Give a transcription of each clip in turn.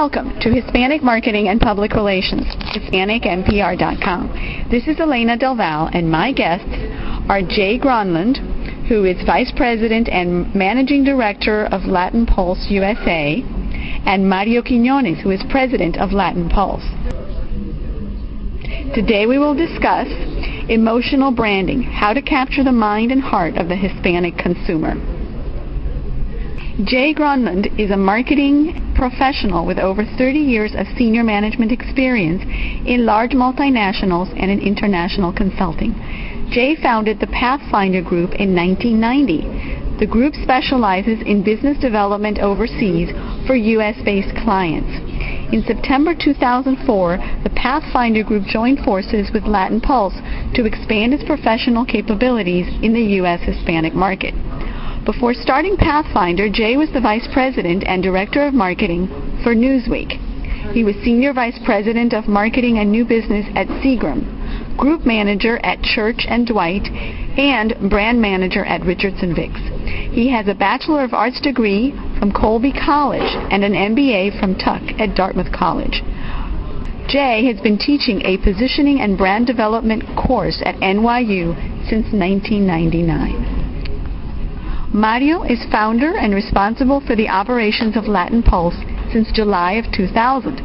Welcome to Hispanic Marketing and Public Relations, HispanicMPR.com. This is Elena Del Val, and my guests are Jay Gronlund, who is Vice President and Managing Director of Latin Pulse USA, and Mario Quiñones, who is President of Latin Pulse. Today we will discuss emotional branding, how to capture the mind and heart of the Hispanic consumer. Jay Gronlund is a marketing professional with over 30 years of senior management experience in large multinationals and in international consulting. Jay founded the Pathfinder Group in 1990. The group specializes in business development overseas for U.S.-based clients. In September 2004, the Pathfinder Group joined forces with Latin Pulse to expand its professional capabilities in the U.S. Hispanic market. Before starting Pathfinder, Jay was the Vice President and Director of Marketing for Newsweek. He was Senior Vice President of Marketing and New Business at Seagram, Group Manager at Church & Dwight, and Brand Manager at Richardson Vicks. He has a Bachelor of Arts degree from Colby College and an MBA from Tuck at Dartmouth College. Jay has been teaching a positioning and brand development course at NYU since 1999. Mario is founder and responsible for the operations of Latin Pulse since July of 2000.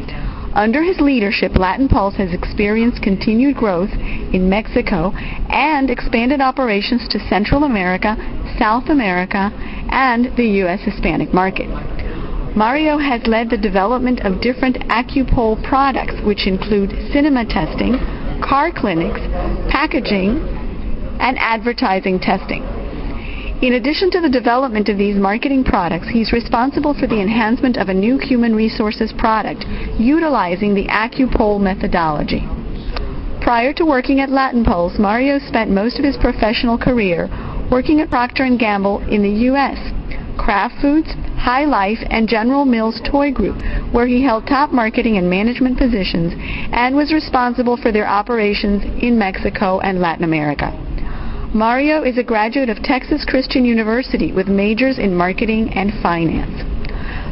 Under his leadership, Latin Pulse has experienced continued growth in Mexico and expanded operations to Central America, South America, and the U.S. Hispanic market. Mario has led the development of different AccuPoll products, which include cinema testing, car clinics, packaging, and advertising testing. In addition to the development of these marketing products, he's responsible for the enhancement of a new human resources product utilizing the AccuPoll methodology. Prior to working at Latin Pulse, Mario spent most of his professional career working at Procter & Gamble in the U.S., Kraft Foods, High Life, and General Mills Toy Group, where he held top marketing and management positions and was responsible for their operations in Mexico and Latin America. Mario is a graduate of Texas Christian University with majors in marketing and finance.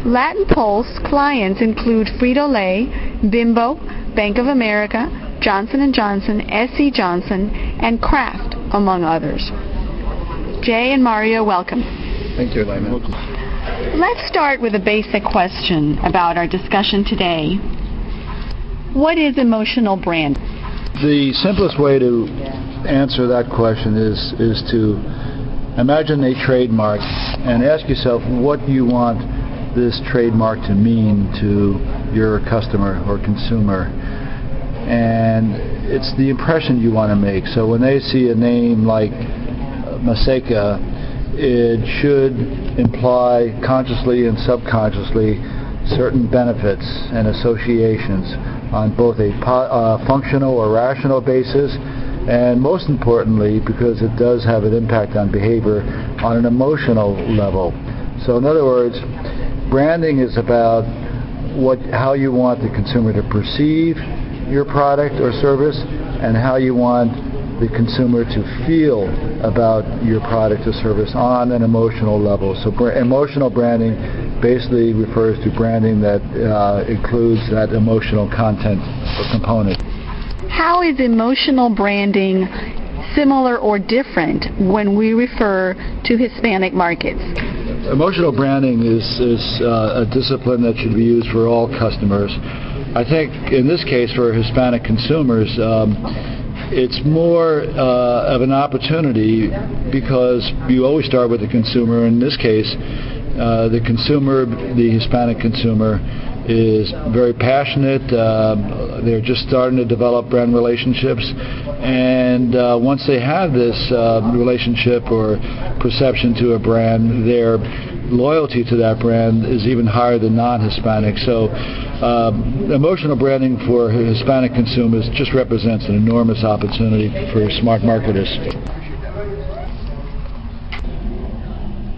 Latin Pulse clients include Frito-Lay, Bimbo, Bank of America, Johnson & Johnson, SC Johnson, and Kraft, among others. Jay and Mario, welcome. Thank you, Elena. Let's start with a basic question about our discussion today. What is emotional brand? The simplest way to answer that question is is to imagine a trademark and ask yourself what you want this trademark to mean to your customer or consumer. And it's the impression you want to make. So when they see a name like Maseca, it should imply consciously and subconsciously certain benefits and associations on both a uh, functional or rational basis and most importantly because it does have an impact on behavior on an emotional level. So in other words, branding is about what how you want the consumer to perceive your product or service and how you want the consumer to feel about your product or service on an emotional level. So br- emotional branding basically refers to branding that uh, includes that emotional content or component. How is emotional branding similar or different when we refer to Hispanic markets? Emotional branding is, is uh, a discipline that should be used for all customers. I think in this case for Hispanic consumers, um, it's more uh, of an opportunity because you always start with the consumer. In this case, uh, the consumer, the Hispanic consumer, is very passionate. Uh, they're just starting to develop brand relationships, and uh, once they have this uh, relationship or perception to a brand, their loyalty to that brand is even higher than non-Hispanic. So, um, emotional branding for Hispanic consumers just represents an enormous opportunity for smart marketers.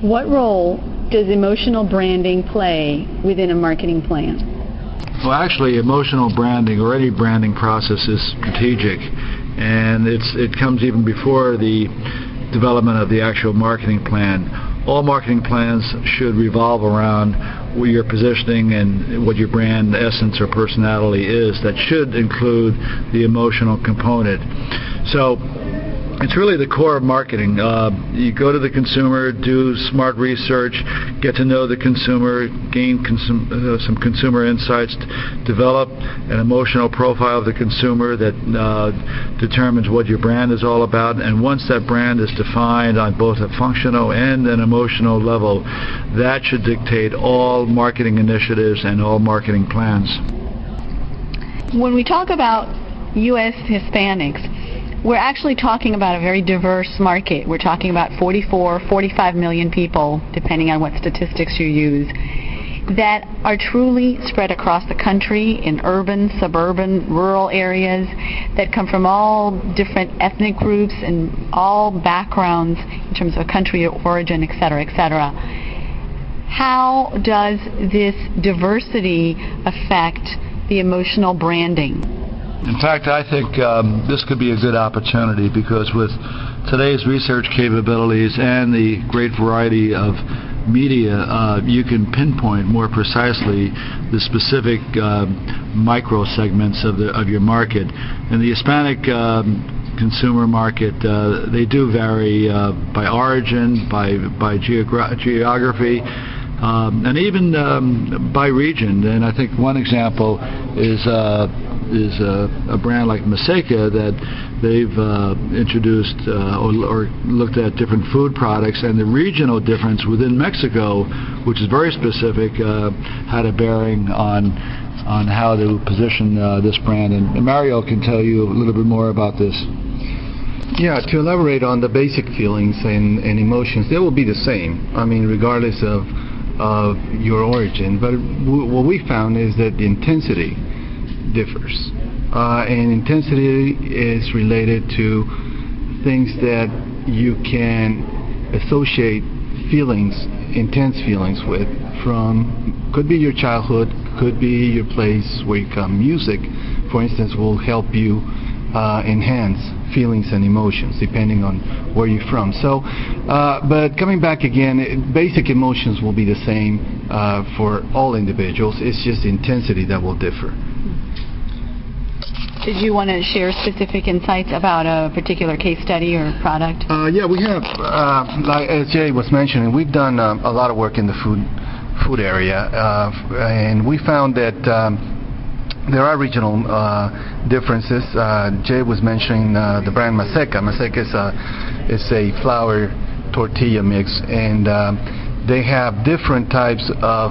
What role does emotional branding play within a marketing plan? Well, actually, emotional branding or any branding process is strategic, and it's it comes even before the development of the actual marketing plan. all marketing plans should revolve around your positioning and what your brand essence or personality is. That should include the emotional component. So it's really the core of marketing. Uh, you go to the consumer, do smart research, get to know the consumer, gain consum- uh, some consumer insights, develop an emotional profile of the consumer that uh, determines what your brand is all about. And once that brand is defined on both a functional and an emotional level, that should dictate all marketing initiatives and all marketing plans. When we talk about U.S. Hispanics, we're actually talking about a very diverse market. We're talking about 44, 45 million people, depending on what statistics you use, that are truly spread across the country in urban, suburban, rural areas that come from all different ethnic groups and all backgrounds in terms of country of origin, et cetera, et cetera. How does this diversity affect the emotional branding? In fact, I think um, this could be a good opportunity because with today's research capabilities and the great variety of media, uh, you can pinpoint more precisely the specific uh, micro segments of the of your market. In the Hispanic um, consumer market, uh, they do vary uh, by origin, by by geogra- geography. Um, and even um, by region, and I think one example is uh, is a, a brand like Maseca that they've uh, introduced uh, or, or, looked at different food products, and the regional difference within Mexico, which is very specific, uh, had a bearing on on how to position uh, this brand. And Mario can tell you a little bit more about this. Yeah, to elaborate on the basic feelings and, and emotions, they will be the same. I mean, regardless of of your origin. But w- what we found is that the intensity differs. Uh, and intensity is related to things that you can associate feelings, intense feelings with from could be your childhood, could be your place where you come. Music, for instance, will help you uh, enhance feelings and emotions depending on where you're from. So, uh, but coming back again, basic emotions will be the same uh, for all individuals. It's just intensity that will differ. Did you want to share specific insights about a particular case study or product? Uh, yeah, we have, uh, like as Jay was mentioning, we've done um, a lot of work in the food food area, uh, and we found that um, there are regional uh, differences. Uh, Jay was mentioning the brand Maseca. Maseca is a is a flour tortilla mix, and they have different types of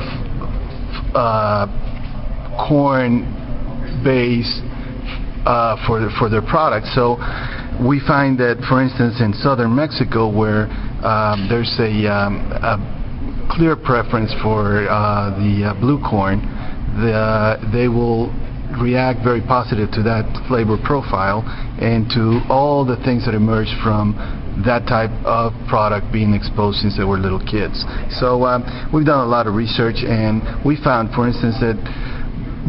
corn-based uh, for the, for their products. So we find that, for instance, in southern Mexico, where um, there's a, um, a, clear preference for uh, the uh, blue corn, the, they will react very positive to that flavor profile and to all the things that emerge from that type of product being exposed since they were little kids. So um, we've done a lot of research and we found, for instance, that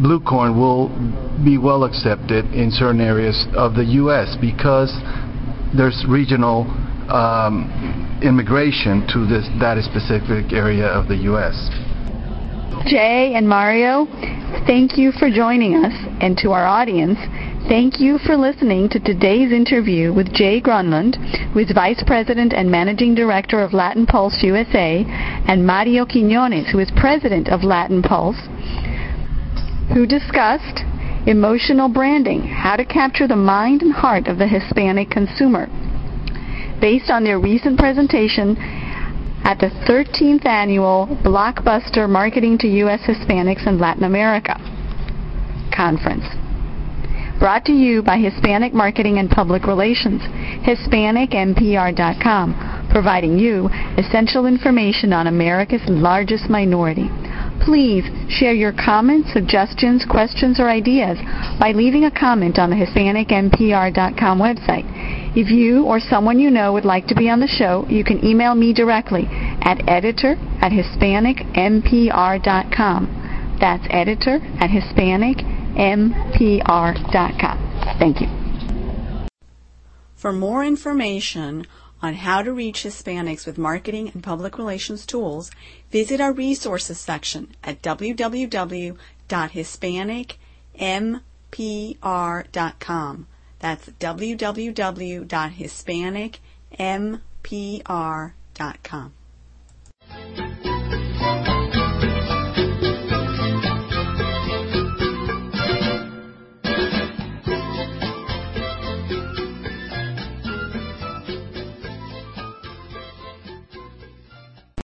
blue corn will be well accepted in certain areas of the U.S. because there's regional um, immigration to this that specific area of the U.S. Jay and Mario, thank you for joining us, and to our audience, thank you for listening to today's interview with Jay Gronlund, who is Vice President and Managing Director of Latin Pulse USA, and Mario Quiñones, who is President of Latin Pulse who discussed emotional branding, how to capture the mind and heart of the Hispanic consumer. Based on their recent presentation at the 13th annual Blockbuster Marketing to U.S. Hispanics and Latin America conference. Brought to you by Hispanic Marketing and Public Relations, HispanicMPR.com, providing you essential information on America's largest minority. Please share your comments, suggestions, questions, or ideas by leaving a comment on the HispanicMPR.com website. If you or someone you know would like to be on the show, you can email me directly at editor at HispanicMPR.com. That's editor at HispanicMPR.com. Thank you. For more information on how to reach Hispanics with marketing and public relations tools, visit our resources section at www.hispanicmpr.com. That's www.hispanicmpr.com.